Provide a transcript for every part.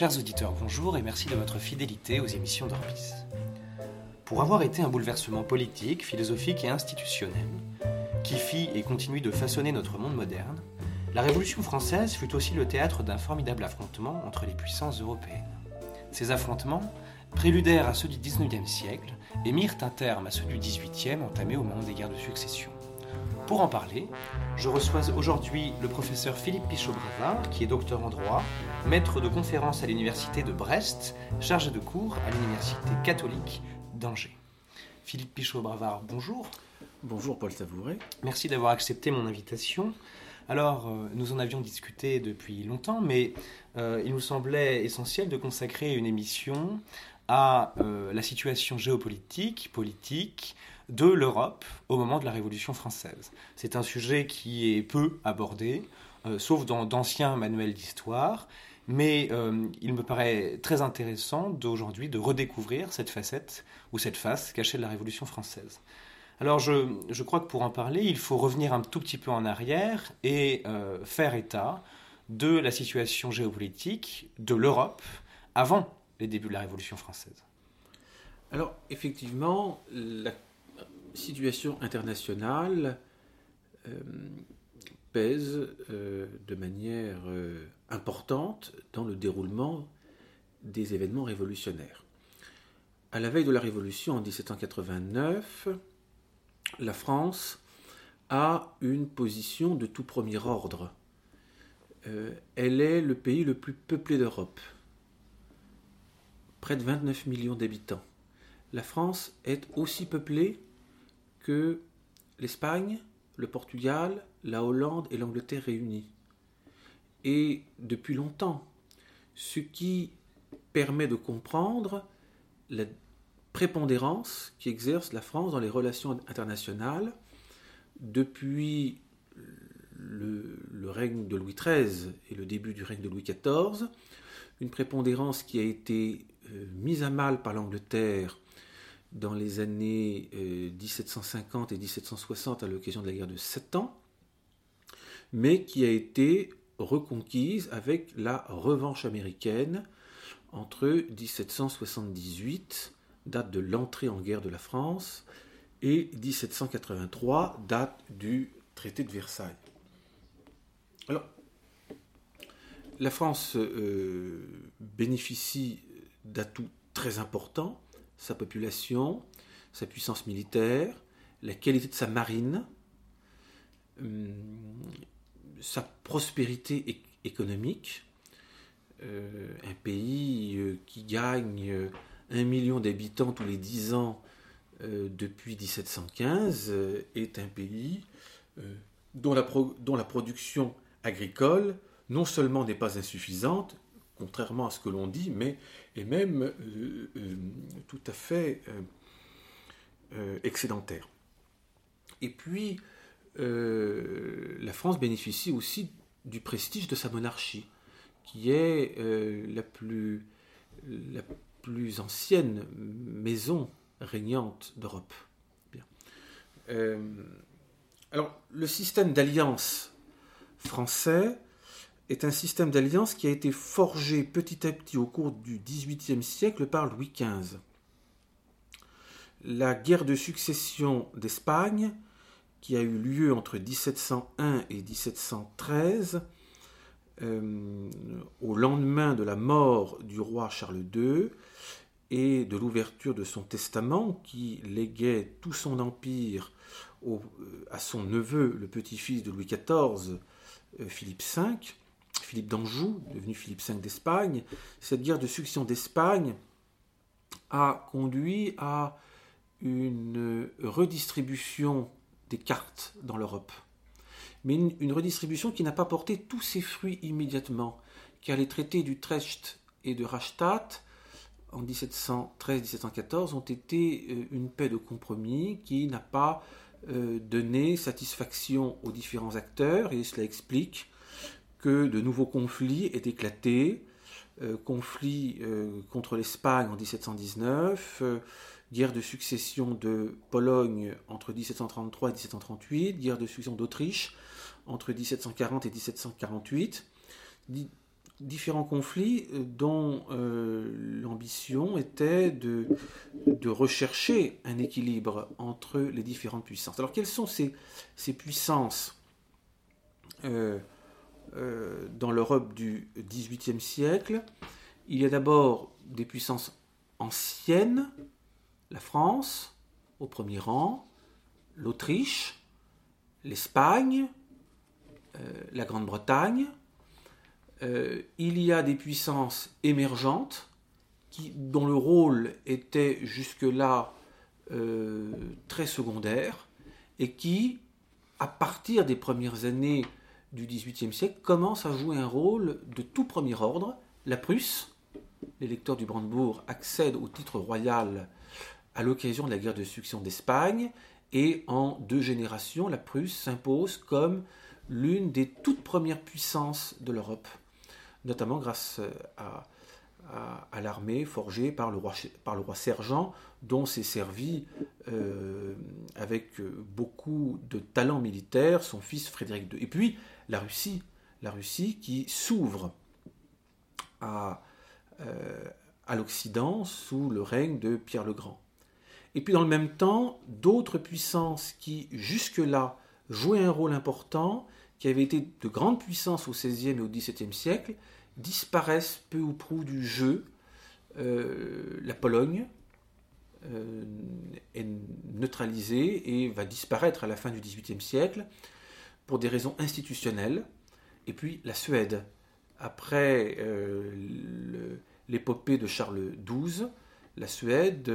Chers auditeurs, bonjour et merci de votre fidélité aux émissions d'Orbis. Pour avoir été un bouleversement politique, philosophique et institutionnel, qui fit et continue de façonner notre monde moderne, la Révolution française fut aussi le théâtre d'un formidable affrontement entre les puissances européennes. Ces affrontements préludèrent à ceux du XIXe siècle et mirent un terme à ceux du XVIIIe entamés au moment des guerres de succession. Pour en parler, je reçois aujourd'hui le professeur Philippe Pichot-Bravard, qui est docteur en droit, maître de conférences à l'université de Brest, chargé de cours à l'université catholique d'Angers. Philippe Pichot-Bravard, bonjour. Bonjour Paul Savouret. Merci d'avoir accepté mon invitation. Alors, euh, nous en avions discuté depuis longtemps, mais euh, il nous semblait essentiel de consacrer une émission à euh, la situation géopolitique, politique de l'Europe au moment de la Révolution française. C'est un sujet qui est peu abordé, sauf dans d'anciens manuels d'histoire, mais il me paraît très intéressant d'aujourd'hui de redécouvrir cette facette ou cette face cachée de la Révolution française. Alors je, crois que pour en parler, il faut revenir un tout petit peu en arrière et euh, faire état de la situation géopolitique de l'Europe avant les débuts de la Révolution française. Alors effectivement, la situation internationale euh, pèse euh, de manière importante dans le déroulement des événements révolutionnaires. À la veille de la Révolution en 1789, la France a une position de tout premier ordre. Euh, elle est le pays le plus peuplé d'Europe. Près de 29 millions d'habitants. La France est aussi peuplée que l'Espagne, le Portugal, la Hollande et l'Angleterre réunis. Et depuis longtemps. Ce qui permet de comprendre la prépondérance qui exerce la France dans les relations internationales depuis le, règne de Louis XIII et le début du règne de Louis XIV, une prépondérance qui a été euh, mise à mal par l'Angleterre dans les années 1750 euh, et 1760 à l'occasion de la guerre de Sept Ans, mais qui a été reconquise avec la revanche américaine entre 1778 date de l'entrée en guerre de la France, et 1783, date du traité de Versailles. Alors, la France euh, bénéficie d'atouts très importants, sa population, sa puissance militaire, la qualité de sa marine, hum, sa prospérité économique, euh, un pays euh, qui gagne un million d'habitants tous les dix ans euh, depuis 1715 euh, est un pays euh, dont la production agricole non seulement n'est pas insuffisante, contrairement à ce que l'on dit, mais est même tout à fait excédentaire. Et puis, la France bénéficie aussi du prestige de sa monarchie, qui est la plus, la plus ancienne maison régnante d'Europe. Euh, alors, le système d'alliance français est un système d'alliance qui a été forgé petit à petit au cours du XVIIIe siècle par Louis XV. La guerre de succession d'Espagne, qui a eu lieu entre 1701 et 1713, euh, au lendemain de la mort du roi Charles II et de l'ouverture de son testament qui léguait tout son empire euh, à son neveu, le petit-fils de Louis XIV, euh, Philippe V, Philippe d'Anjou, devenu Philippe V d'Espagne, cette guerre de succession d'Espagne a conduit à une redistribution des cartes dans l'Europe. mais une, redistribution qui n'a pas porté tous ses fruits immédiatement, car les traités d'Utrecht et de Rastatt en 1713-1714 ont été euh, une paix de compromis qui n'a pas euh, donné satisfaction aux différents acteurs, et cela explique que de nouveaux conflits aient éclaté, euh, conflit contre l'Espagne en 1719, guerre de succession de Pologne entre 1733 et 1738, guerre de succession d'Autriche entre 1740 et 1748, différents conflits euh, dont euh, l'ambition était de, rechercher un équilibre entre les différentes puissances. Alors quelles sont ces, ces puissances? Euh, dans l'Europe du XVIIIe siècle. Il y a d'abord des puissances anciennes, la France au premier rang, l'Autriche, l'Espagne, la Grande-Bretagne, euh, il y a des puissances émergentes dont le rôle était jusque-là euh, très secondaire et qui, à partir des premières années du XVIIIe siècle, commencent à jouer un rôle de tout premier ordre. La Prusse, l'électeur du Brandebourg, accède au titre royal à l'occasion de la guerre de succession d'Espagne et en deux générations, la Prusse s'impose comme l'une des toutes premières puissances de l'Europe notamment grâce euh, à, l'armée forgée par le, roi, par le roi Sergent, dont s'est servi euh, avec beaucoup de talent militaire son fils Frédéric II. Et puis la Russie, la Russie qui s'ouvre à, euh, à l'Occident sous le règne de Pierre le Grand. Et puis dans le même temps, d'autres puissances qui jusque-là jouaient un rôle important qui avaient été de grandes puissances au XVIe et au XVIIe siècle, disparaissent peu ou prou du jeu. Euh, la Pologne euh, est neutralisée et va disparaître à la fin du XVIIIe siècle pour des raisons institutionnelles. Et puis la Suède, après euh, l'épopée de Charles XII, la Suède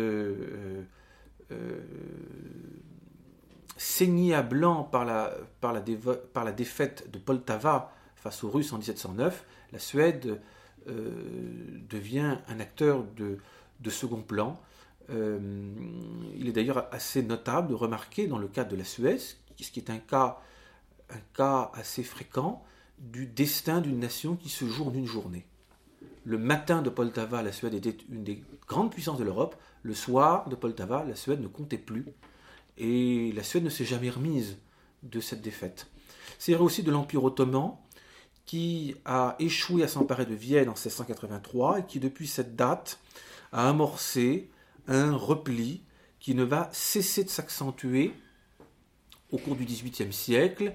saignée à blanc par la, défaite de Poltava face aux Russes en 1709, la Suède euh, devient un acteur de, second plan. Euh, il est d'ailleurs assez notable de remarquer dans le cas de la Suède, ce qui est un cas, un cas assez fréquent, du destin d'une nation qui se joue en une journée. Le matin de Poltava, la Suède était une des grandes puissances de l'Europe. Le soir de Poltava, la Suède ne comptait plus. Et la Suède ne s'est jamais remise de cette défaite. C'est aussi de l'Empire ottoman, qui a échoué à s'emparer de Vienne en 1683 et qui, depuis cette date, a amorcé un repli qui ne va cesser de s'accentuer au cours du XVIIIe siècle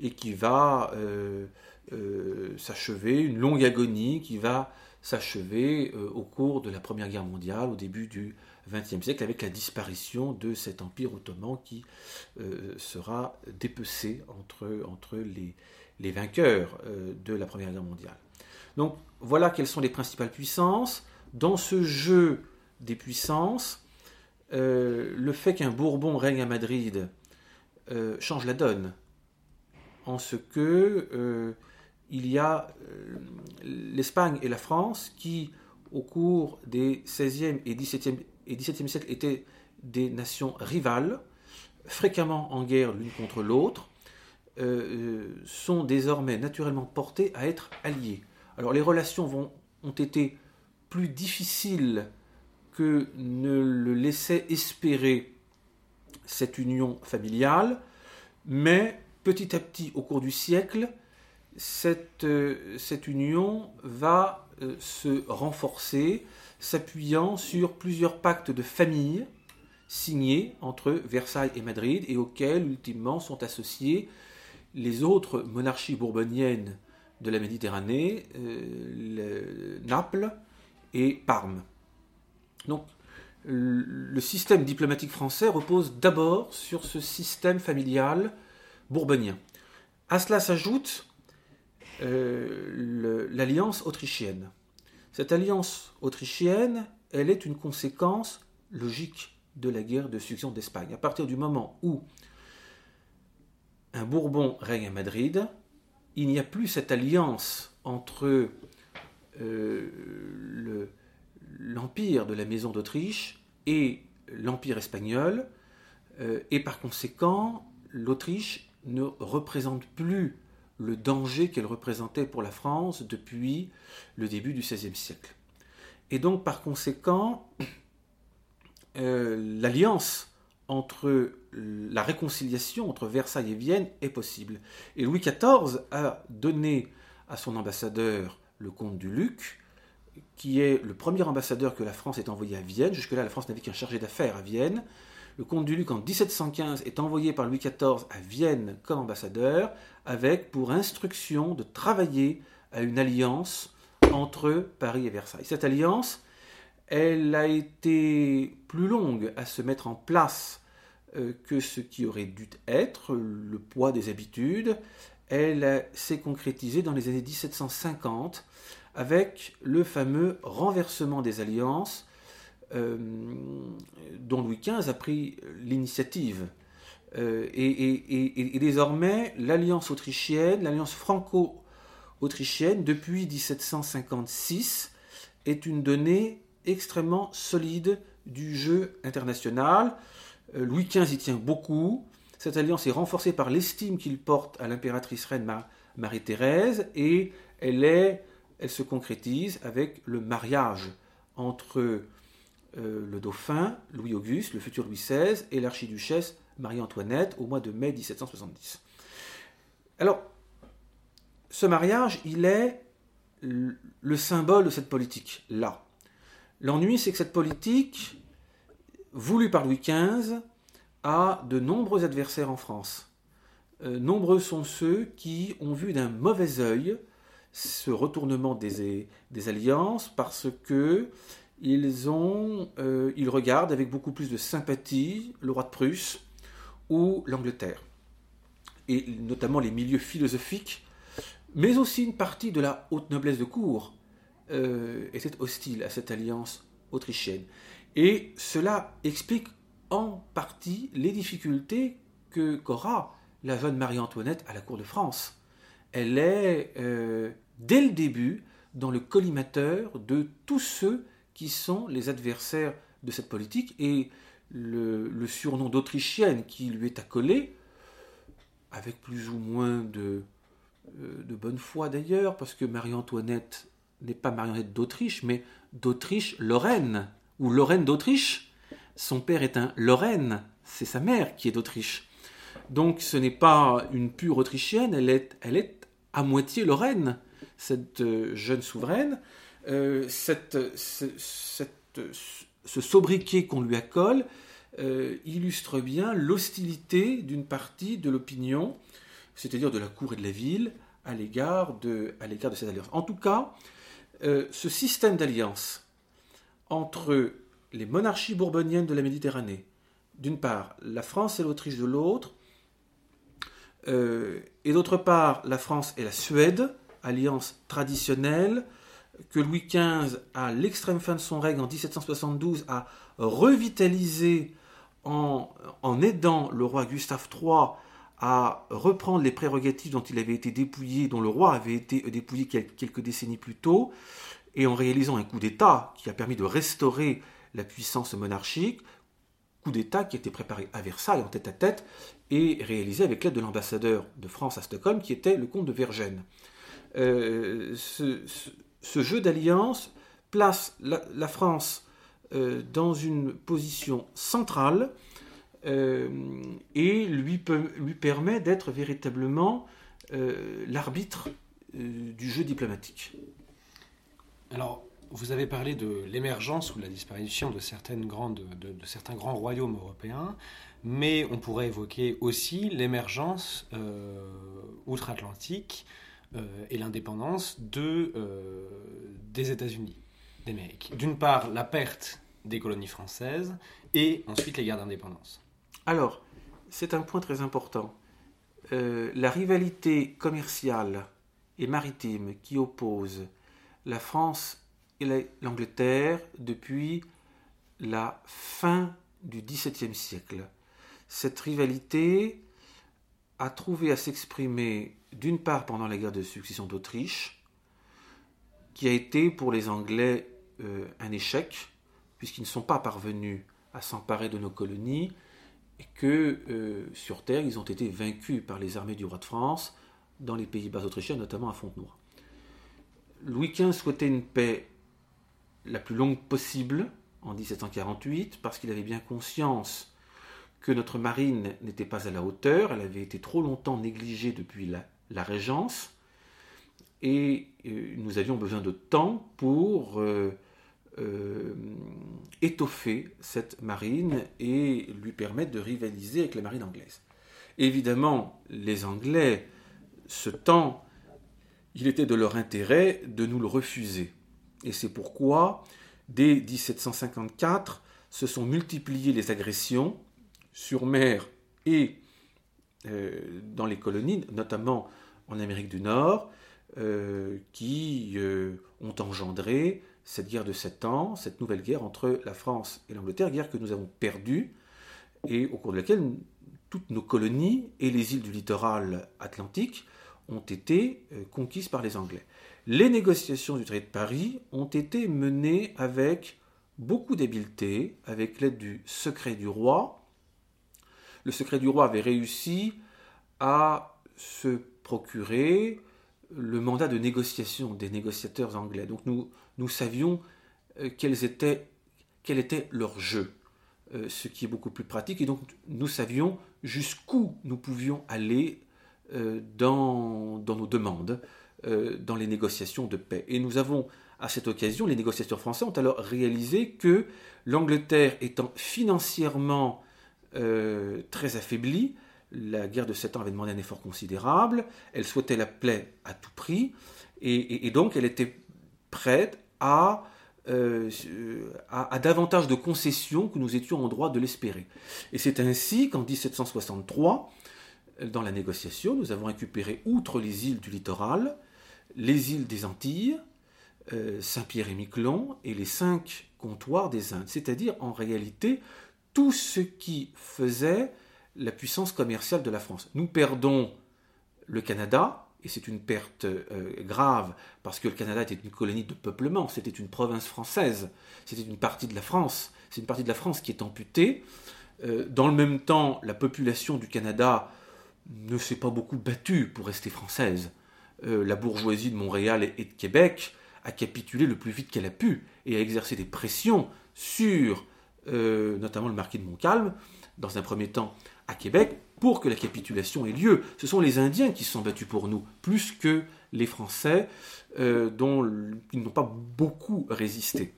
et qui va euh, euh, s'achever, une longue agonie qui va s'achever euh, au cours de la Première Guerre mondiale, au début du XXe siècle, avec la disparition de cet empire ottoman qui sera dépecé entre, les, vainqueurs de la Première Guerre mondiale. Donc voilà quelles sont les principales puissances. Dans ce jeu des puissances, le fait qu'un Bourbon règne à Madrid euh, change la donne, en ce que il y a l'Espagne et la France qui, au cours des 16e et 17e, et 17e siècles, étaient des nations rivales, fréquemment en guerre l'une contre l'autre, euh, euh, sont désormais naturellement portés à être alliés. Alors les relations ont été plus difficiles que ne le laissait espérer cette union familiale, mais petit à petit, au cours du siècle, cette, euh, union va se renforcer, s'appuyant sur plusieurs pactes de famille signés entre Versailles et Madrid et auxquels ultimement sont associés les autres monarchies bourboniennes de la Méditerranée, euh, Naples et Parme. Donc, le système diplomatique français repose d'abord sur ce système familial bourbonien. À cela s'ajoute euh, l'alliance autrichienne. Cette alliance autrichienne, elle est une conséquence logique de la guerre de succession d'Espagne. À partir du moment où un Bourbon règne à Madrid, il n'y a plus cette alliance entre euh, l'empire de la maison d'Autriche et l'empire espagnol, euh, et par conséquent, l'Autriche ne représente plus le danger qu'elle représentait pour la France depuis le début du XVIe siècle. Et donc, par conséquent, euh, l'alliance entre la réconciliation entre Versailles et Vienne est possible. Et Louis XIV a donné à son ambassadeur, le comte du Luc, qui est le premier ambassadeur que la France ait envoyé à Vienne. Jusque-là, la France n'avait qu'un chargé d'affaires à Vienne. Le comte du Luc, en 1715, est envoyé par Louis XIV à Vienne comme ambassadeur, avec pour instruction de travailler à une alliance entre Paris et Versailles. Cette alliance, elle a été plus longue à se mettre en place euh, que ce qui aurait dû être, le poids des habitudes. Elle s'est concrétisée dans les années 1750 avec le fameux renversement des alliances euh, dont Louis XV a pris l'initiative. Euh, et, désormais, l'alliance autrichienne, l'alliance franco-autrichienne, depuis 1756, est une donnée extrêmement solide du jeu international. Euh, Louis XV y tient beaucoup. Cette alliance est renforcée par l'estime qu'il porte à l'impératrice reine Marie-Thérèse et elle, est, elle se concrétise avec le mariage entre euh, le dauphin Louis-Auguste, le futur Louis XVI, et l'archiduchesse Marie-Antoinette au mois de mai 1770. Alors, ce mariage, il est le symbole de cette politique-là. L'ennui, c'est que cette politique, voulue par Louis XV, a de nombreux adversaires en France. Euh, nombreux sont ceux qui ont vu d'un mauvais œil ce retournement des, alliances parce que euh, ils regardent avec beaucoup plus de sympathie le roi de Prusse ou l'Angleterre, et notamment les milieux philosophiques, mais aussi une partie de la haute noblesse de cour euh, était hostile à cette alliance autrichienne. Et cela explique en partie les difficultés que qu'aura la jeune Marie-Antoinette à la cour de France. Elle est, euh, dès le début, dans le collimateur de tous ceux qui sont les adversaires de cette politique et le, surnom d'Autrichienne qui lui est accolé, avec plus ou moins de, euh, de bonne foi d'ailleurs, parce que Marie-Antoinette n'est pas Marie-Antoinette d'Autriche, mais d'Autriche-Lorraine, ou Lorraine d'Autriche. Son père est un Lorraine, c'est sa mère qui est d'Autriche. Donc ce n'est pas une pure Autrichienne, elle est, elle est à moitié Lorraine, cette euh, jeune souveraine. Euh, ce sobriquet qu'on lui accole euh, illustre bien l'hostilité d'une partie de l'opinion, c'est-à-dire de la cour et de la ville, à l'égard de, de cette alliance. En tout cas, ce système d'alliance entre les monarchies bourboniennes de la Méditerranée, d'une part, la France et l'Autriche de l'autre, et d'autre part, la France et la Suède, alliance traditionnelle, que Louis XV, à l'extrême fin de son règne en 1772, a revitalisé en, aidant le roi Gustave III à reprendre les prérogatives dont il avait été dépouillé, dont le roi avait été dépouillé quelques décennies plus tôt, et en réalisant un coup d'État qui a permis de restaurer la puissance monarchique, d'État qui été préparé à Versailles en tête à tête et réalisé avec l'aide de l'ambassadeur de France à Stockholm qui était le comte de Vergennes. Euh, ce, jeu d'alliance place la, France euh, dans une position centrale euh, et lui, lui permet d'être véritablement l'arbitre du jeu diplomatique. Alors, vous avez parlé de l'émergence ou de la disparition de, certaines grandes, de, certains grands royaumes européens, mais on pourrait évoquer aussi l'émergence outre-Atlantique euh, et l'indépendance de, euh, des États-Unis d'Amérique. D'une part, la perte des colonies françaises et ensuite les guerres d'indépendance. Alors, c'est un point très important. Euh, la rivalité commerciale et maritime qui oppose la France l'Angleterre depuis la fin du XVIIe siècle. Cette rivalité a trouvé à s'exprimer d'une part pendant la guerre de succession d'Autriche, qui a été pour les Anglais euh, un échec, puisqu'ils ne sont pas parvenus à s'emparer de nos colonies, et que euh, sur terre, ils ont été vaincus par les armées du roi de France dans les Pays-Bas autrichiens, notamment à Fontenoy. Louis XV souhaitait une paix la plus longue possible en 1748, parce qu'il avait bien conscience que notre marine n'était pas à la hauteur, elle avait été trop longtemps négligée depuis la, Régence, et euh, nous avions besoin de temps pour euh, euh, étoffer cette marine et lui permettre de rivaliser avec la marine anglaise. Évidemment, les Anglais, ce temps, il était de leur intérêt de nous le refuser. Et c'est pourquoi, dès 1754, se sont multipliées les agressions sur mer et euh, dans les colonies, notamment en Amérique du Nord, euh, qui euh, ont engendré cette guerre de sept ans, cette nouvelle guerre entre la France et l'Angleterre, guerre que nous avons perdue et au cours de laquelle toutes nos colonies et les îles du littoral atlantique ont été conquises par les Anglais. Les négociations du traité de Paris ont été menées avec beaucoup d'habileté, avec l'aide du secret du roi, le secret du roi avait réussi à se procurer le mandat de négociation des négociateurs anglais. Donc nous, savions euh, quels étaient, quel était leur jeu, euh, ce qui est beaucoup plus pratique. Et donc nous savions jusqu'où nous pouvions aller euh, dans, nos demandes, dans les négociations de paix. Et nous avons, à cette occasion, les négociateurs français ont alors réalisé que l'Angleterre étant financièrement euh, très affaiblie. La guerre de Sept Ans avait demandé un effort considérable. Elle souhaitait la plaie à tout prix. Et, donc, elle était prête euh, à, à, davantage de concessions que nous étions en droit de l'espérer. Et c'est ainsi qu'en 1763, dans la négociation, nous avons récupéré, outre les îles du littoral, les îles des Antilles, euh, Saint-Pierre et Miquelon, et les cinq comptoirs des Indes. C'est-à-dire, en réalité, tout ce qui faisait la puissance commerciale de la France. Nous perdons le Canada, et c'est une perte euh, grave, parce que le Canada était une colonie de peuplement, c'était une province française, c'était une partie de la France, c'est une partie de la France qui est amputée. Euh, dans le même temps, la population du Canada ne s'est pas beaucoup battue pour rester française. Euh, la bourgeoisie de Montréal et de Québec a capitulé le plus vite qu'elle a pu et a exercé des pressions sur euh, notamment le marquis de Montcalm, dans un premier temps à Québec, pour que la capitulation ait lieu. Ce sont les Indiens qui se sont battus pour nous, plus que les Français, euh, dont ils n'ont pas beaucoup résisté.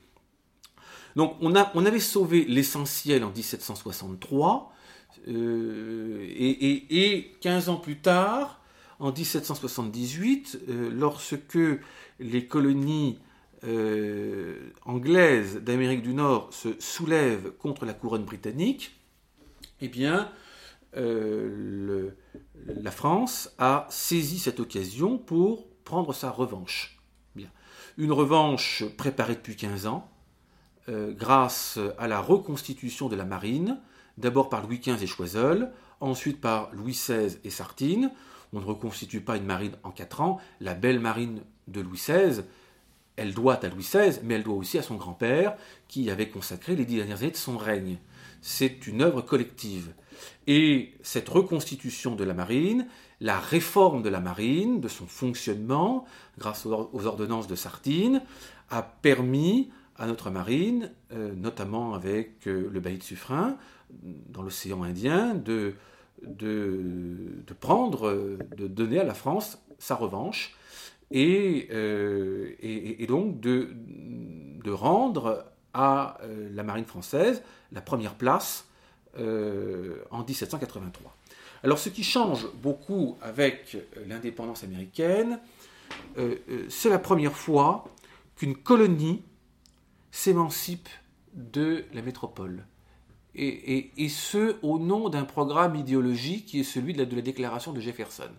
Donc on, avait sauvé l'essentiel en 1763, euh, et, et, 15 ans plus tard, en 1778, lorsque les colonies euh, anglaise d'Amérique du Nord se soulève contre la couronne britannique, eh euh, la France a saisi cette occasion pour prendre sa revanche. Une revanche préparée depuis 15 ans, euh, grâce à la reconstitution de la marine, d'abord par Louis XV et Choiseul, ensuite par Louis XVI et Sartine. On ne reconstitue pas une marine en 4 ans. La belle marine de Louis XVI elle doit à Louis XVI, mais elle doit aussi à son grand-père, qui avait consacré les dix dernières années de son règne. C'est une œuvre collective. Et cette reconstitution de la marine, la réforme de la marine, de son fonctionnement, grâce aux ordonnances de Sartine, a permis à notre marine, euh, notamment avec euh, le bailli de Suffren, dans l'océan Indien, de, de, prendre, de donner à la France sa revanche euh, et, et, donc de, de, rendre à euh, la marine française la première place euh, en 1783. Alors ce qui change beaucoup avec l'indépendance américaine, c'est la première fois qu'une colonie s'émancipe de la métropole. Et, ce, au nom d'un programme idéologique qui est celui de la, déclaration de Jefferson.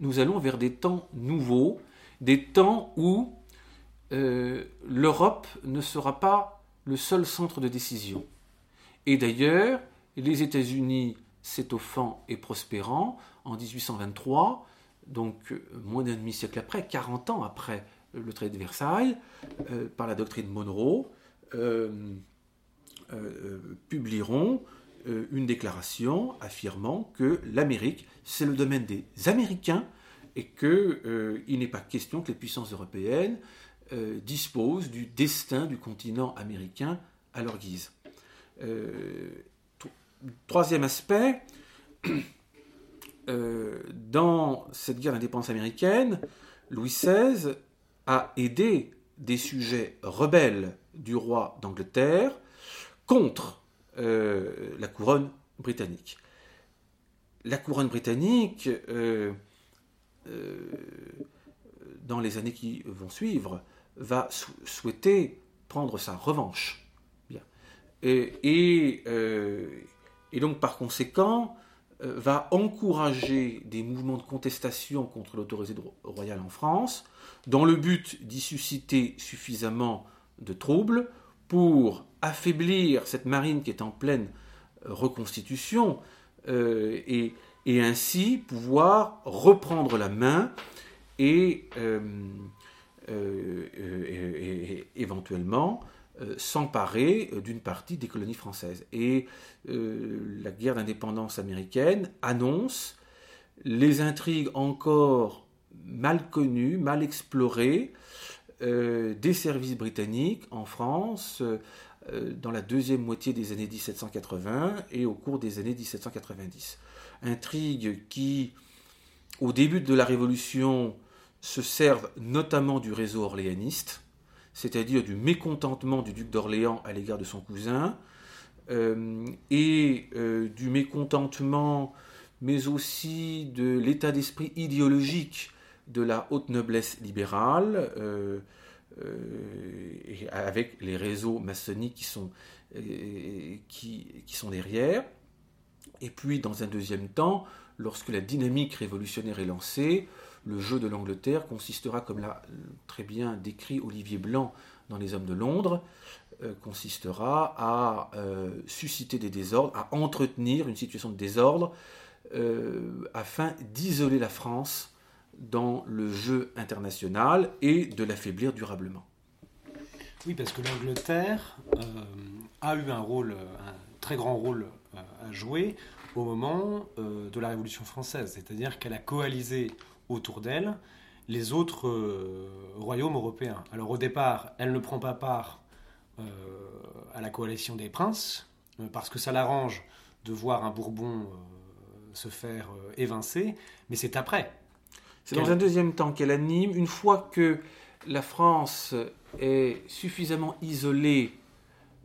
Nous allons vers des temps nouveaux, des temps où euh, l'Europe ne sera pas le seul centre de décision. Et d'ailleurs, les États-Unis s'étoffant et prospérant, en 1823, donc moins d'un demi-siècle après, 40 ans après le traité de Versailles, par la doctrine Monroe, publieront une déclaration affirmant que l'Amérique, c'est le domaine des Américains et qu'il n'est pas question que les puissances européennes disposent du destin du continent américain à leur guise. Euh, troisième aspect, euh, dans cette guerre d'indépendance américaine, Louis XVI a aidé des sujets rebelles du roi d'Angleterre contre euh, la couronne britannique. La couronne britannique, dans les années qui vont suivre, va souhaiter prendre sa revanche euh, et, donc par conséquent euh, va encourager des mouvements de contestation contre l'autorité royale en France, dans le but d'y susciter suffisamment de troubles pour affaiblir cette marine qui est en pleine euh, reconstitution et, ainsi pouvoir reprendre la main et éventuellement euh, s'emparer euh, d'une partie des colonies françaises. Et euh, la guerre d'indépendance américaine annonce les intrigues encore mal connues, mal explorées des services britanniques en France dans la deuxième moitié des années 1780 et au cours des années 1790. Intrigues qui, au début de la Révolution, se servent notamment du réseau orléaniste, c'est-à-dire du mécontentement du duc d'Orléans à l'égard de son cousin, euh, et euh, du mécontentement, mais aussi de l'état d'esprit idéologique de la haute noblesse libérale, euh, avec les réseaux maçonniques qui sont, qui, sont derrière. Et puis, dans un deuxième temps, lorsque la dynamique révolutionnaire est lancée, le jeu de l'Angleterre consistera, comme l'a très bien décrit Olivier Blanc dans Les Hommes de Londres, euh, consistera à euh, susciter des désordres, à entretenir une situation de désordre, euh, afin d'isoler la France dans le jeu international et de l'affaiblir durablement. Oui, parce que l'Angleterre a eu un rôle, un très grand rôle à jouer au moment de la Révolution française, c'est-à-dire qu'elle a coalisé autour d'elle les autres euh, royaumes européens. Alors au départ, elle ne prend pas part euh, à la coalition des princes, euh, parce que ça l'arrange de voir un Bourbon se faire évincer, mais c'est après. C'est dans un deuxième temps qu'elle anime, une fois que la France est suffisamment isolée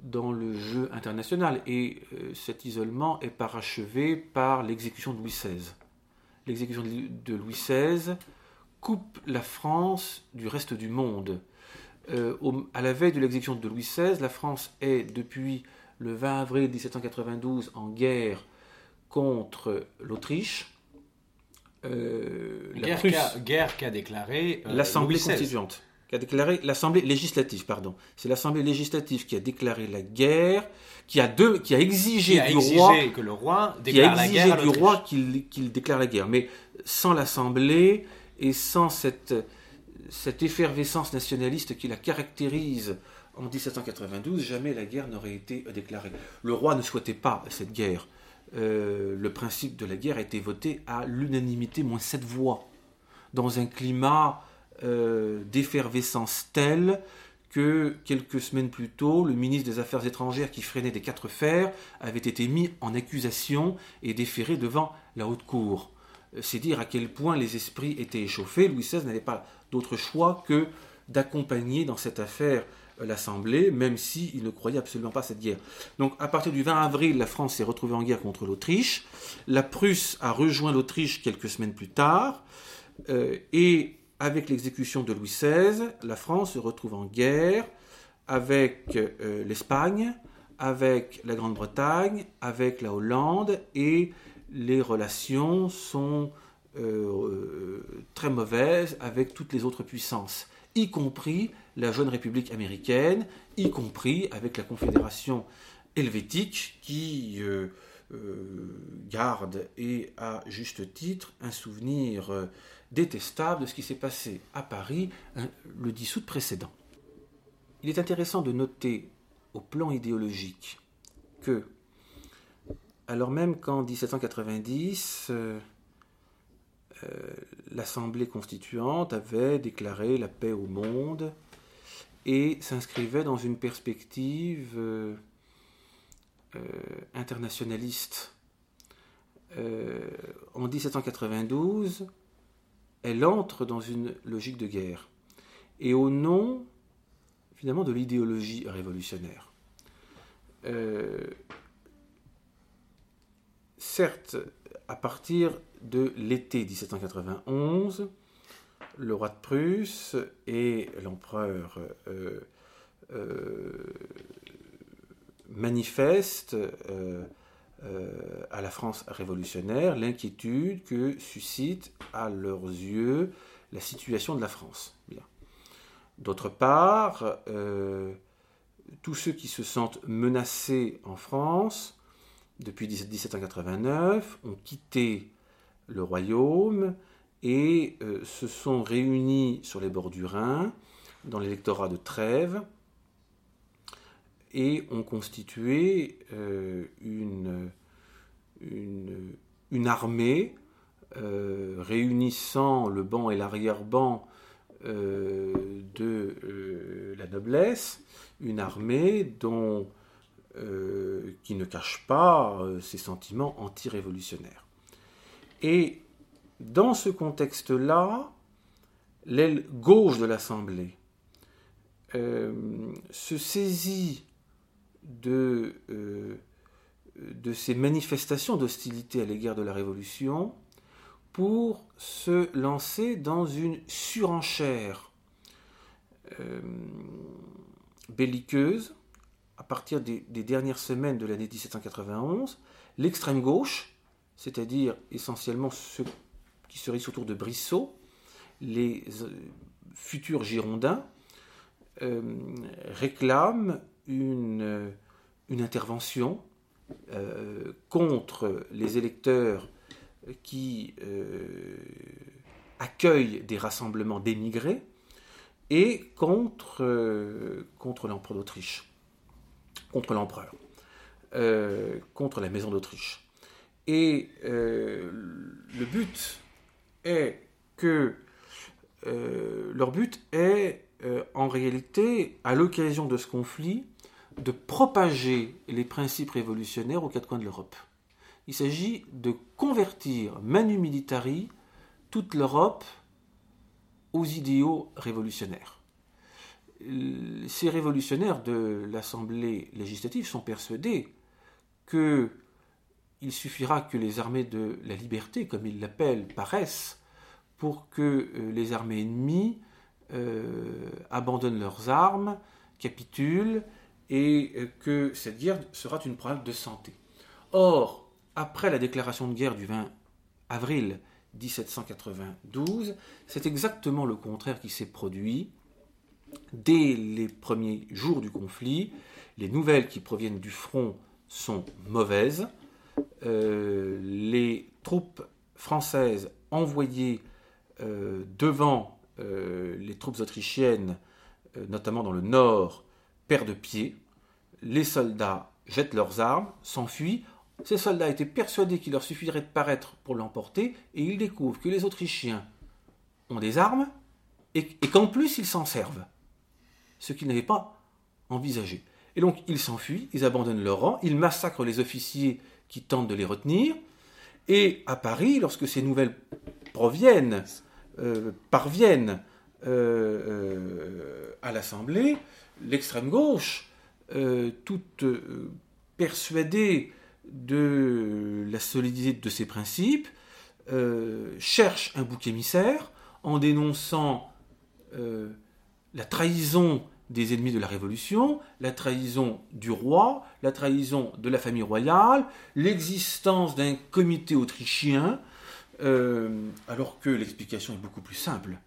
dans le jeu international, et cet isolement est parachevé par l'exécution de Louis XVI l'exécution de Louis XVI coupe la France du reste du monde. Euh, à la veille de l'exécution de Louis XVI, la France est depuis le 20 avril 1792 en guerre contre l'Autriche. Euh, guerre qu'a déclaré euh, l'Assemblée constituante, qui a déclaré l'Assemblée législative, pardon. C'est l'Assemblée législative qui a déclaré la guerre qui a, qui a exigé du roi que le roi déclare la guerre du roi qu'il déclare la guerre. Mais sans l'Assemblée et sans cette, cette effervescence nationaliste qui la caractérise en 1792, jamais la guerre n'aurait été déclarée. Le roi ne souhaitait pas cette guerre. Euh, le principe de la guerre a été voté à l'unanimité, moins sept voix, dans un climat euh, d'effervescence tel que quelques semaines plus tôt, le ministre des Affaires étrangères qui freinait des quatre fers avait été mis en accusation et déféré devant la haute cour. Euh, c'est dire à quel point les esprits étaient échauffés. Louis XVI n'avait pas d'autre choix que d'accompagner dans cette affaire l'Assemblée, même s'il ne croyait absolument pas à cette guerre. Donc à partir du 20 avril, la France s'est retrouvée en guerre contre l'Autriche. La Prusse a rejoint l'Autriche quelques semaines plus tard. Euh, et avec l'exécution de Louis XVI, la France se retrouve en guerre avec euh, l'Espagne, avec la Grande-Bretagne, avec la Hollande, et les relations sont euh, très mauvaises avec toutes les autres puissances, y compris la jeune République américaine, y compris avec la Confédération helvétique qui euh, garde, et à juste titre, un souvenir détestable de ce qui s'est passé à Paris hein, le 10 août précédent. Il est intéressant de noter au plan idéologique que, alors même qu'en 1790, euh, euh, l'Assemblée constituante avait déclaré la paix au monde et s'inscrivait dans une perspective euh, internationaliste. en 1792, elle entre dans une logique de guerre. Et au nom, finalement, de l'idéologie révolutionnaire. Euh, certes, à partir de l'été 1791, le roi de Prusse et l'empereur euh, euh, manifestent à la France révolutionnaire l'inquiétude que suscite à leurs yeux la situation de la France. D'autre part, tous ceux qui se sentent menacés en France depuis 1789 ont quitté le royaume et euh, se sont réunis sur les bords du Rhin, dans l'électorat de Trèves, et ont constitué euh, une, une, armée euh, réunissant le banc et l'arrière-banc de la noblesse une armée dont, qui ne cache pas ses sentiments anti-révolutionnaires. Et dans ce contexte-là, l'aile gauche de l'Assemblée euh, se saisit de, de ces manifestations d'hostilité à l'égard de la Révolution pour se lancer dans une surenchère belliqueuse, à partir des, dernières semaines de l'année 1791, l'extrême gauche, c'est-à-dire essentiellement ceux qui se autour de Brissot, les euh, futurs Girondins, euh, réclament une, euh, une intervention contre les électeurs qui accueillent des rassemblements d'émigrés et contre, contre l'empereur d'Autriche, contre l'empereur, contre la maison d'Autriche. Et le but que leur but est en réalité, à l'occasion de ce conflit, de propager les principes révolutionnaires aux quatre coins de l'Europe. Il s'agit de convertir manu militari toute l'Europe aux idéaux révolutionnaires. Ces révolutionnaires de l'Assemblée législative sont persuadés que il suffira que les armées de la liberté, comme ils l'appellent, paraissent pour que euh, les armées ennemies euh, abandonnent leurs armes, capitulent, et euh, que cette guerre sera une preuve de santé. Or, après la déclaration de guerre du 20 avril 1792, c'est exactement le contraire qui s'est produit. Dès les premiers jours du conflit, les nouvelles qui proviennent du front sont mauvaises. Euh, les troupes françaises envoyées euh, devant euh, les troupes autrichiennes, notamment dans le nord, perdent pied. Les soldats jettent leurs armes, s'enfuient, ces soldats étaient persuadés qu'il leur suffirait de paraître pour l'emporter, et ils découvrent que les Autrichiens ont des armes, et, qu'en plus ils s'en servent. Ce qu'ils n'avaient pas envisagé. Et donc ils s'enfuient, ils abandonnent leur rang, ils massacrent les officiers qui tentent de les retenir, et à Paris, lorsque ces nouvelles proviennent, euh, parviennent euh, euh, à l'Assemblée, l'extrême gauche, toute persuadée de la solidité de ses principes, cherche un bouc émissaire en dénonçant la trahison des ennemis de la Révolution, la trahison du roi, la trahison de la famille royale, l'existence d'un comité autrichien, euh, alors que l'explication est beaucoup plus simple.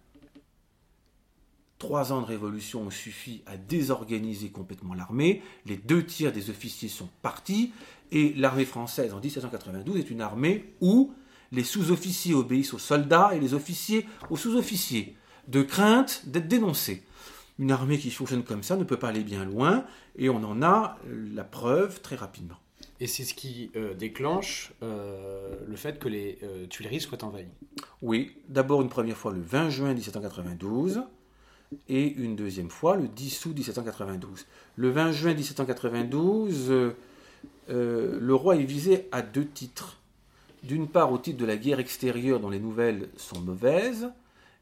Trois ans de révolution ont suffi à désorganiser complètement l'armée. Les deux tiers des officiers sont partis. Et l'armée française en 1792 est une armée où les sous-officiers obéissent aux soldats et les officiers aux sous-officiers, de crainte d'être dénoncés. Une armée qui fonctionne comme ça ne peut pas aller bien loin, et on en a la preuve très rapidement. Et c'est ce qui euh, déclenche euh, le fait que les euh, Tuileries soient envahies. Oui, d'abord une première fois le 20 juin 1792 et une deuxième fois le 10 août 1792. Le 20 juin 1792, le roi est visé à deux titres. D'une part au titre de la guerre extérieure dont les nouvelles sont mauvaises,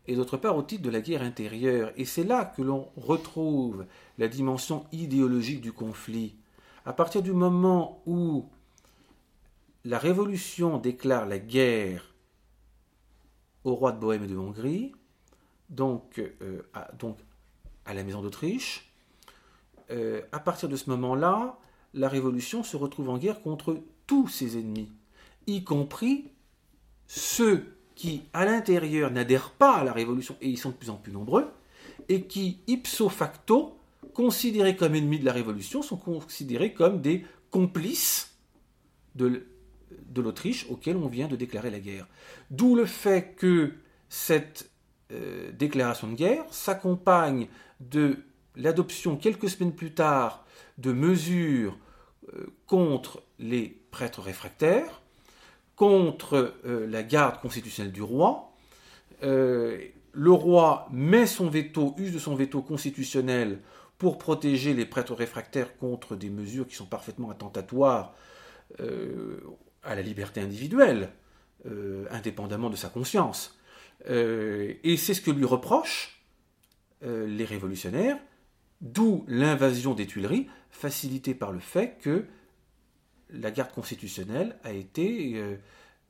et d'autre part au titre de la guerre intérieure. Et c'est là que l'on retrouve la dimension idéologique du conflit à partir du moment où la Révolution déclare la guerre au roi de Bohême et de Hongrie, donc, euh, à, la maison d'Autriche, euh, à partir de ce moment-là, la Révolution se retrouve en guerre contre tous ses ennemis, y compris ceux qui, à l'intérieur, n'adhèrent pas à la Révolution, et ils sont de plus en plus nombreux, et qui, ipso facto, considérés comme ennemis de la Révolution, sont considérés comme des complices de, l'Autriche auquel on vient de déclarer la guerre. D'où le fait que cette euh, déclaration de guerre s'accompagne de l'adoption quelques semaines plus tard de mesures euh, contre les prêtres réfractaires, contre euh, la garde constitutionnelle du roi. le roi met son veto, use de son veto constitutionnel pour protéger les prêtres réfractaires contre des mesures qui sont parfaitement attentatoires euh, à la liberté individuelle, euh, indépendamment de sa conscience. Euh, et c'est ce que lui reprochent les révolutionnaires, d'où l'invasion des Tuileries, facilitée par le fait que la garde constitutionnelle a été,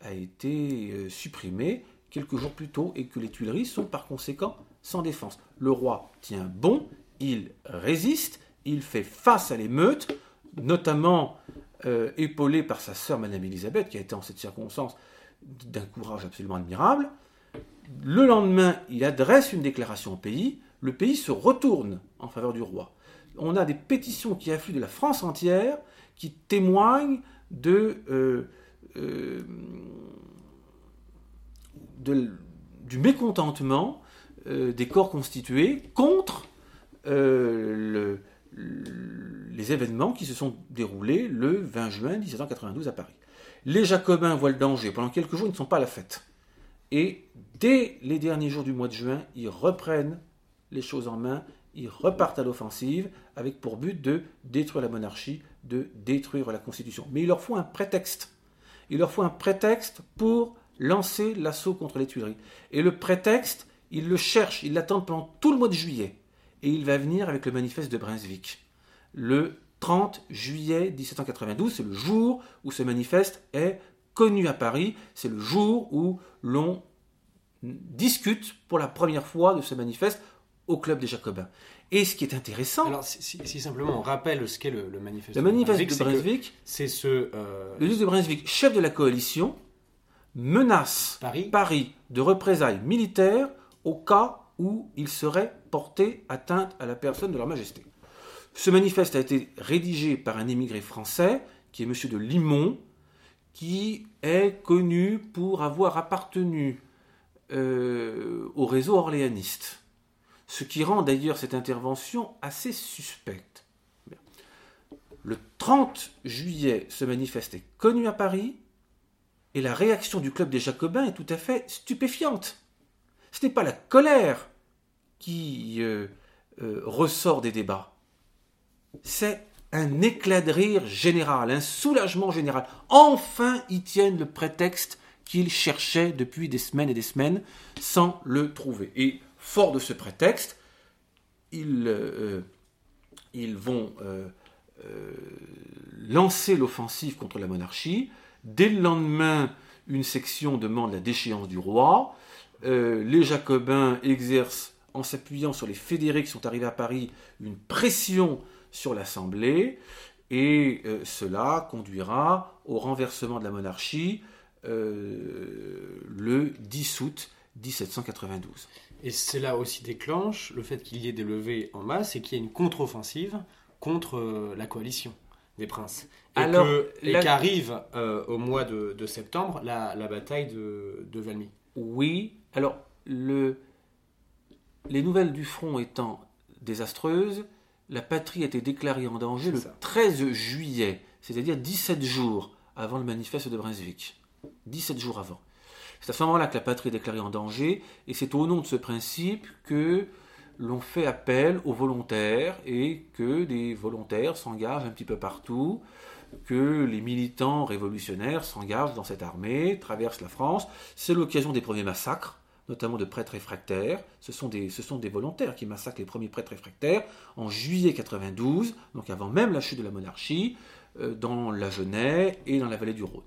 a été supprimée quelques jours plus tôt et que les Tuileries sont par conséquent sans défense. Le roi tient bon, il résiste, il fait face à l'émeute, notamment euh, épaulé par sa sœur Madame Elisabeth, qui a été en cette circonstance d'un courage absolument admirable. Le lendemain, il adresse une déclaration au pays, le pays se retourne en faveur du roi. On a des pétitions qui affluent de la France entière qui témoignent de, euh, euh, du mécontentement des corps constitués contre euh, les événements qui se sont déroulés le 20 juin 1792 à Paris. Les Jacobins voient le danger. Pendant quelques jours, ils ne sont pas à la fête. Et dès les derniers jours du mois de juin, ils reprennent les choses en main, ils repartent à l'offensive avec pour but de détruire la monarchie, de détruire la Constitution. Mais il leur faut un prétexte. Il leur faut un prétexte pour lancer l'assaut contre les Tuileries. Et le prétexte, ils le cherchent, ils l'attendent pendant tout le mois de juillet et il va venir avec le manifeste de Brunswick. Le 30 juillet 1792, c'est le jour où ce manifeste est connu à Paris, c'est le jour où l'on discute pour la première fois de ce manifeste au club des Jacobins. Et ce qui est intéressant. Alors, si, simplement on rappelle ce qu'est le, manifeste, le manifeste de Brunswick, c'est ce. Euh, le duc de Brunswick, chef de la coalition, menace Paris, Paris de représailles militaires au cas où il serait porté atteinte à la personne de leur majesté. Ce manifeste a été rédigé par un émigré français, qui est M. de Limon, qui est connu pour avoir appartenu euh, au réseau orléaniste, ce qui rend d'ailleurs cette intervention assez suspecte. Le 30 juillet, ce manifeste est connu à Paris, et la réaction du club des Jacobins est tout à fait stupéfiante. Ce n'est pas la colère qui euh, euh, ressort des débats. C'est un éclat de rire général, un soulagement général. Enfin, ils tiennent le prétexte qu'ils cherchaient depuis des semaines et des semaines sans le trouver. Fort de ce prétexte, ils, euh, vont lancer l'offensive contre la monarchie. Dès le lendemain, une section demande la déchéance du roi. les jacobins exercent en s'appuyant sur les fédérés qui sont arrivés à Paris, une pression sur l'Assemblée, et euh, cela conduira au renversement de la monarchie euh, le 10 août 1792. Et cela aussi déclenche le fait qu'il y ait des levées en masse et qu'il y ait une contre-offensive contre euh, la coalition des princes. Et Alors, la- qu'arrive euh, au mois de, de septembre la, la bataille de, de Valmy. Oui, alors le, les nouvelles du front étant désastreuses, la patrie a été déclarée en danger le ça. 13 juillet, c'est-à-dire 17 jours avant le manifeste de Brunswick. 17 jours avant. C'est à ce moment-là que la patrie est déclarée en danger, et c'est au nom de ce principe que l'on fait appel aux volontaires et que des volontaires s'engagent un petit peu partout, que les militants révolutionnaires s'engagent dans cette armée, traversent la France. C'est l'occasion des premiers massacres, notamment de prêtres réfractaires. Ce sont, des, volontaires qui massacrent les premiers prêtres réfractaires en juillet 92, donc avant même la chute de la monarchie, euh, dans la Genève et dans la vallée du Rhône.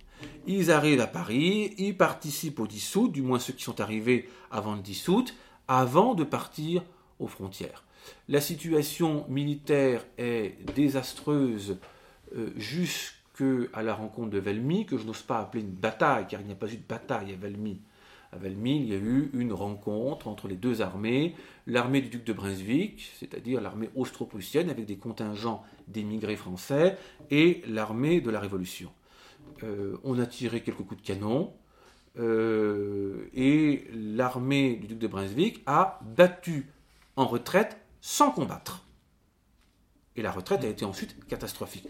Ils arrivent à Paris, ils participent au 10 août, du moins ceux qui sont arrivés avant le 10 août, avant de partir aux frontières. La situation militaire est désastreuse euh, jusqu'à la rencontre de Valmy, que je n'ose pas appeler une bataille, car il n'y a pas eu de bataille à Valmy. À Valmy, il y a eu une rencontre entre les deux armées, l'armée du duc de Brunswick, c'est-à-dire l'armée austro-prussienne avec des contingents d'émigrés français, et l'armée de la Révolution. Euh, on a tiré quelques coups de canon, euh, et l'armée du duc de Brunswick a battu en retraite sans combattre. Et la retraite a été ensuite catastrophique.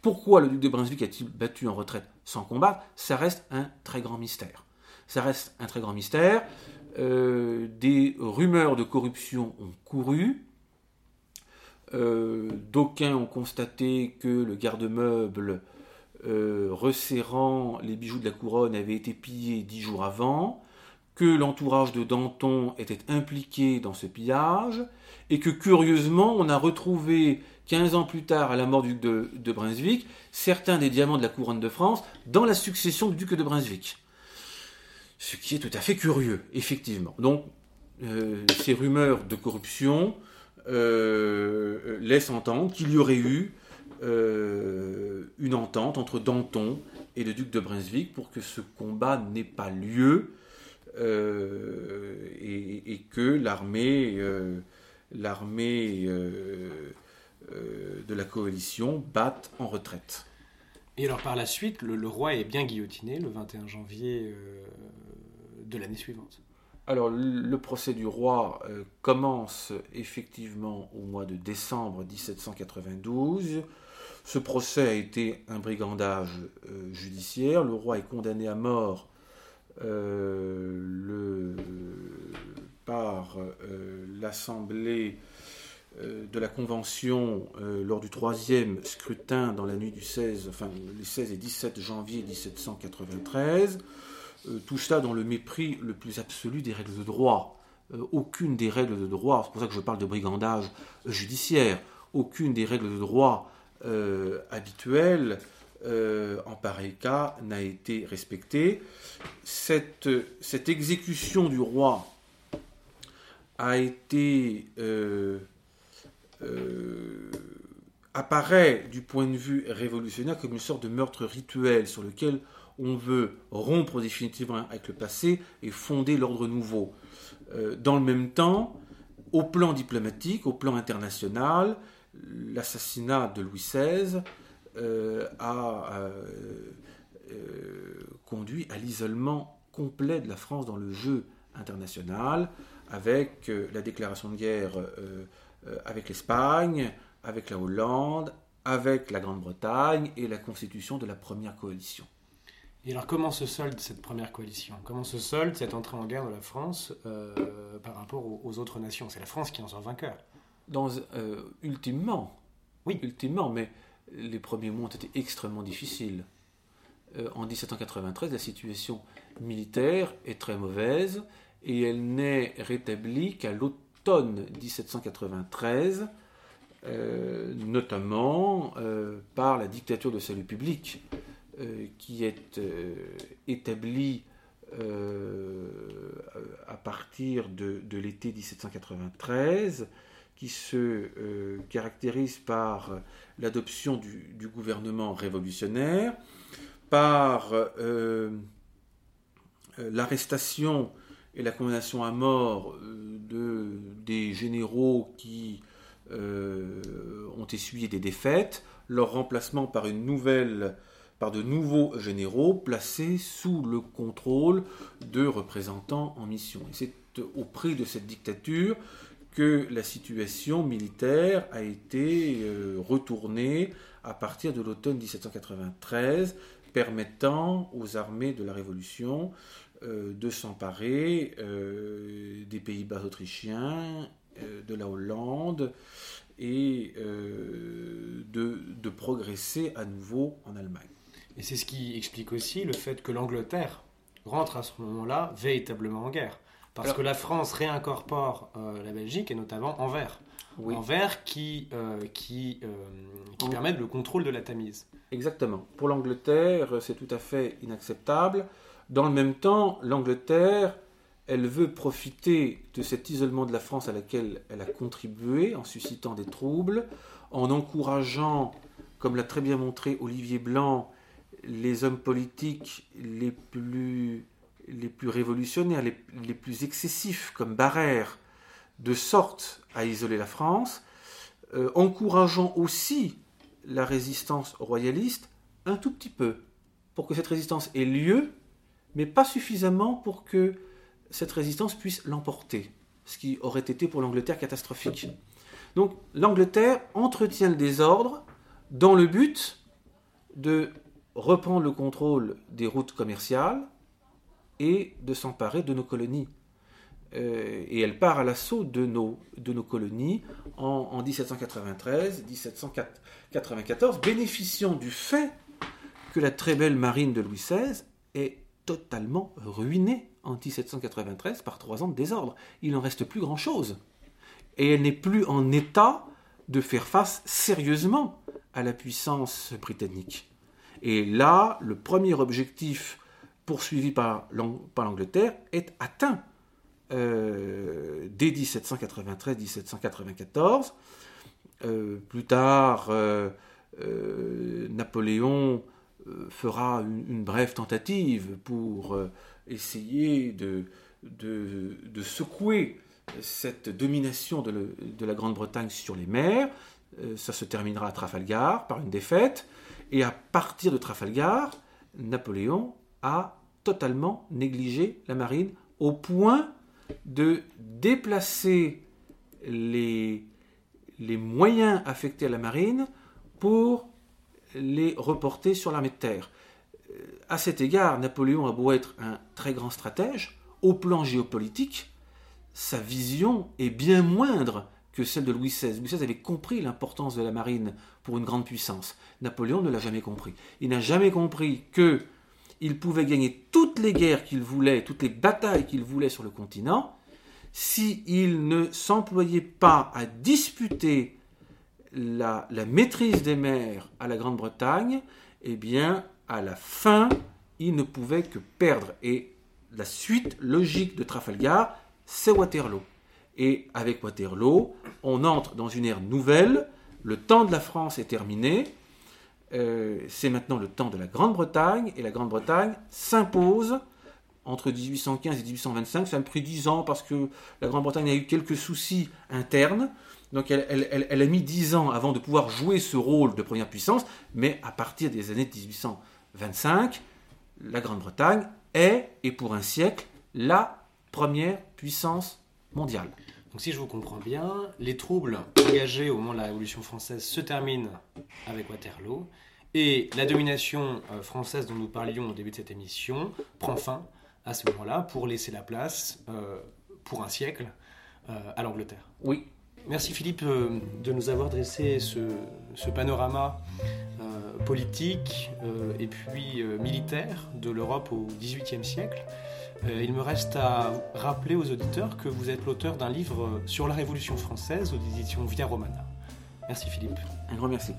Pourquoi le duc de Brunswick a-t-il battu en retraite sans combattre? Ça reste un très grand mystère. Ça reste un très grand mystère. Euh, des rumeurs de corruption ont couru. D'aucuns ont constaté que le garde-meuble euh, resserrant les bijoux de la couronne avait été pillé dix jours avant, que l'entourage de Danton était impliqué dans ce pillage, et que curieusement, on a retrouvé 15 ans plus tard, à la mort du duc de, Brunswick, certains des diamants de la couronne de France dans la succession du duc de Brunswick. Ce qui est tout à fait curieux, effectivement. Donc, euh, ces rumeurs de corruption euh, laissent entendre qu'il y aurait eu euh, une entente entre Danton et le duc de Brunswick pour que ce combat n'ait pas lieu euh, et, et que l'armée euh, l'armée de la coalition batte en retraite. Et alors par la suite, le, le roi est bien guillotiné le 21 janvier de l'année suivante. Alors, le procès du roi commence effectivement au mois de décembre 1792. Ce procès a été un brigandage euh, judiciaire. Le roi est condamné à mort euh, par euh, l'Assemblée de la Convention lors du troisième scrutin dans la nuit du 16, enfin les 16 et 17 janvier 1793. Euh, tout cela dans le mépris le plus absolu des règles de droit. Aucune des règles de droit, c'est pour ça que je parle de brigandage judiciaire, aucune des règles de droit euh, habituelles euh, en pareil cas n'a été respectée. Cette, exécution du roi a été euh, apparaît du point de vue révolutionnaire comme une sorte de meurtre rituel sur lequel on veut rompre définitivement avec le passé et fonder l'ordre nouveau. Dans le même temps, au plan diplomatique, au plan international, l'assassinat de Louis XVI euh, a euh, euh, conduit à l'isolement complet de la France dans le jeu international, avec la déclaration de guerre avec l'Espagne, avec la Hollande, avec la Grande-Bretagne et la constitution de la première coalition. Et alors comment se solde cette première coalition? Comment se solde cette entrée en guerre de la France par rapport aux, aux autres nations? C'est la France qui en sort vainqueur. Dans, euh, ultimement, Oui. ultimement, mais les premiers mois ont été extrêmement difficiles. Euh, en 1793, la situation militaire est très mauvaise et elle n'est rétablie qu'à l'automne 1793, euh, notamment euh, par la dictature de salut public qui est établie à partir de, de l'été 1793 qui se euh, caractérise par l'adoption du, gouvernement révolutionnaire, par euh, euh, l'arrestation et la condamnation à mort de, des généraux qui ont essuyé des défaites, leur remplacement par une nouvelle par de nouveaux généraux placés sous le contrôle de représentants en mission. Et c'est au prix de cette dictature que la situation militaire a été euh, retournée à partir de l'automne 1793, permettant aux armées de la Révolution euh, de s'emparer euh, des Pays-Bas autrichiens, de la Hollande et de, de progresser à nouveau en Allemagne. Et c'est ce qui explique aussi le fait que l'Angleterre rentre à ce moment-là véritablement en guerre. Parce que la France réincorpore euh, la Belgique et notamment Anvers. Oui. Anvers qui, euh, qui, euh, qui permettent le contrôle de la Tamise. Exactement. Pour l'Angleterre, c'est tout à fait inacceptable. Dans le même temps, l'Angleterre, elle veut profiter de cet isolement de la France à laquelle elle a contribué en suscitant des troubles, en encourageant, comme l'a très bien montré Olivier Blanc, les hommes politiques les plus, les plus révolutionnaires, les, plus excessifs, comme Barrère, de sorte à isoler la France, euh, encourageant aussi la résistance royaliste un tout petit peu, pour que cette résistance ait lieu, mais pas suffisamment pour que cette résistance puisse l'emporter, ce qui aurait été pour l'Angleterre catastrophique. Donc l'Angleterre entretient le désordre dans le but de reprendre le contrôle des routes commerciales et de s'emparer de nos colonies. Euh, et elle part à l'assaut de nos, de nos colonies en, 1793-1794, bénéficiant du fait que la très belle marine de Louis XVI est totalement ruinée en 1793 par trois ans de désordre. Il n'en reste plus grand-chose. Et elle n'est plus en état de faire face sérieusement à la puissance britannique. Et là, le premier objectif poursuivi par l'Angleterre est atteint euh, dès 1793-1794. Euh, plus tard, euh, Napoléon fera une, brève tentative pour essayer de, secouer cette domination de la Grande-Bretagne sur les mers. ça se terminera à Trafalgar par une défaite. Et à partir de Trafalgar, Napoléon a totalement négligé la marine au point de déplacer les, moyens affectés à la marine pour les reporter sur l'armée de terre. Euh, à cet égard, Napoléon a beau être un très grand stratège, au plan géopolitique, sa vision est bien moindre que celle de Louis XVI. Louis XVI avait compris l'importance de la marine pour une grande puissance. Napoléon ne l'a jamais compris. Il n'a jamais compris que il pouvait gagner toutes les guerres qu'il voulait, toutes les batailles qu'il voulait sur le continent, s'il ne s'employait pas à disputer la, la, maîtrise des mers à la Grande-Bretagne, eh bien, à la fin, il ne pouvait que perdre. Et la suite logique de Trafalgar, c'est Waterloo. Et avec Waterloo, on entre dans une ère nouvelle. Le temps de la France est terminé. Euh, c'est maintenant le temps de la Grande-Bretagne. Et la Grande-Bretagne s'impose entre 1815 et 1825. Ça a pris 10 ans parce que la Grande-Bretagne a eu quelques soucis internes. Donc elle, elle, a mis 10 ans avant de pouvoir jouer ce rôle de première puissance. Mais à partir des années 1825, la Grande-Bretagne est, et pour un siècle, la première puissance mondiale. Donc si je vous comprends bien, les troubles engagés au moment de la Révolution française se terminent avec Waterloo et la domination euh, française dont nous parlions au début de cette émission prend fin à ce moment-là pour laisser la place euh, pour un siècle euh, à l'Angleterre. Oui. Merci Philippe de nous avoir dressé ce, ce panorama politique et puis militaire de l'Europe au XVIIIe siècle. Euh, il me reste à rappeler aux auditeurs que vous êtes l'auteur d'un livre sur la Révolution française aux éditions Via Romana. Merci Philippe. Un grand merci.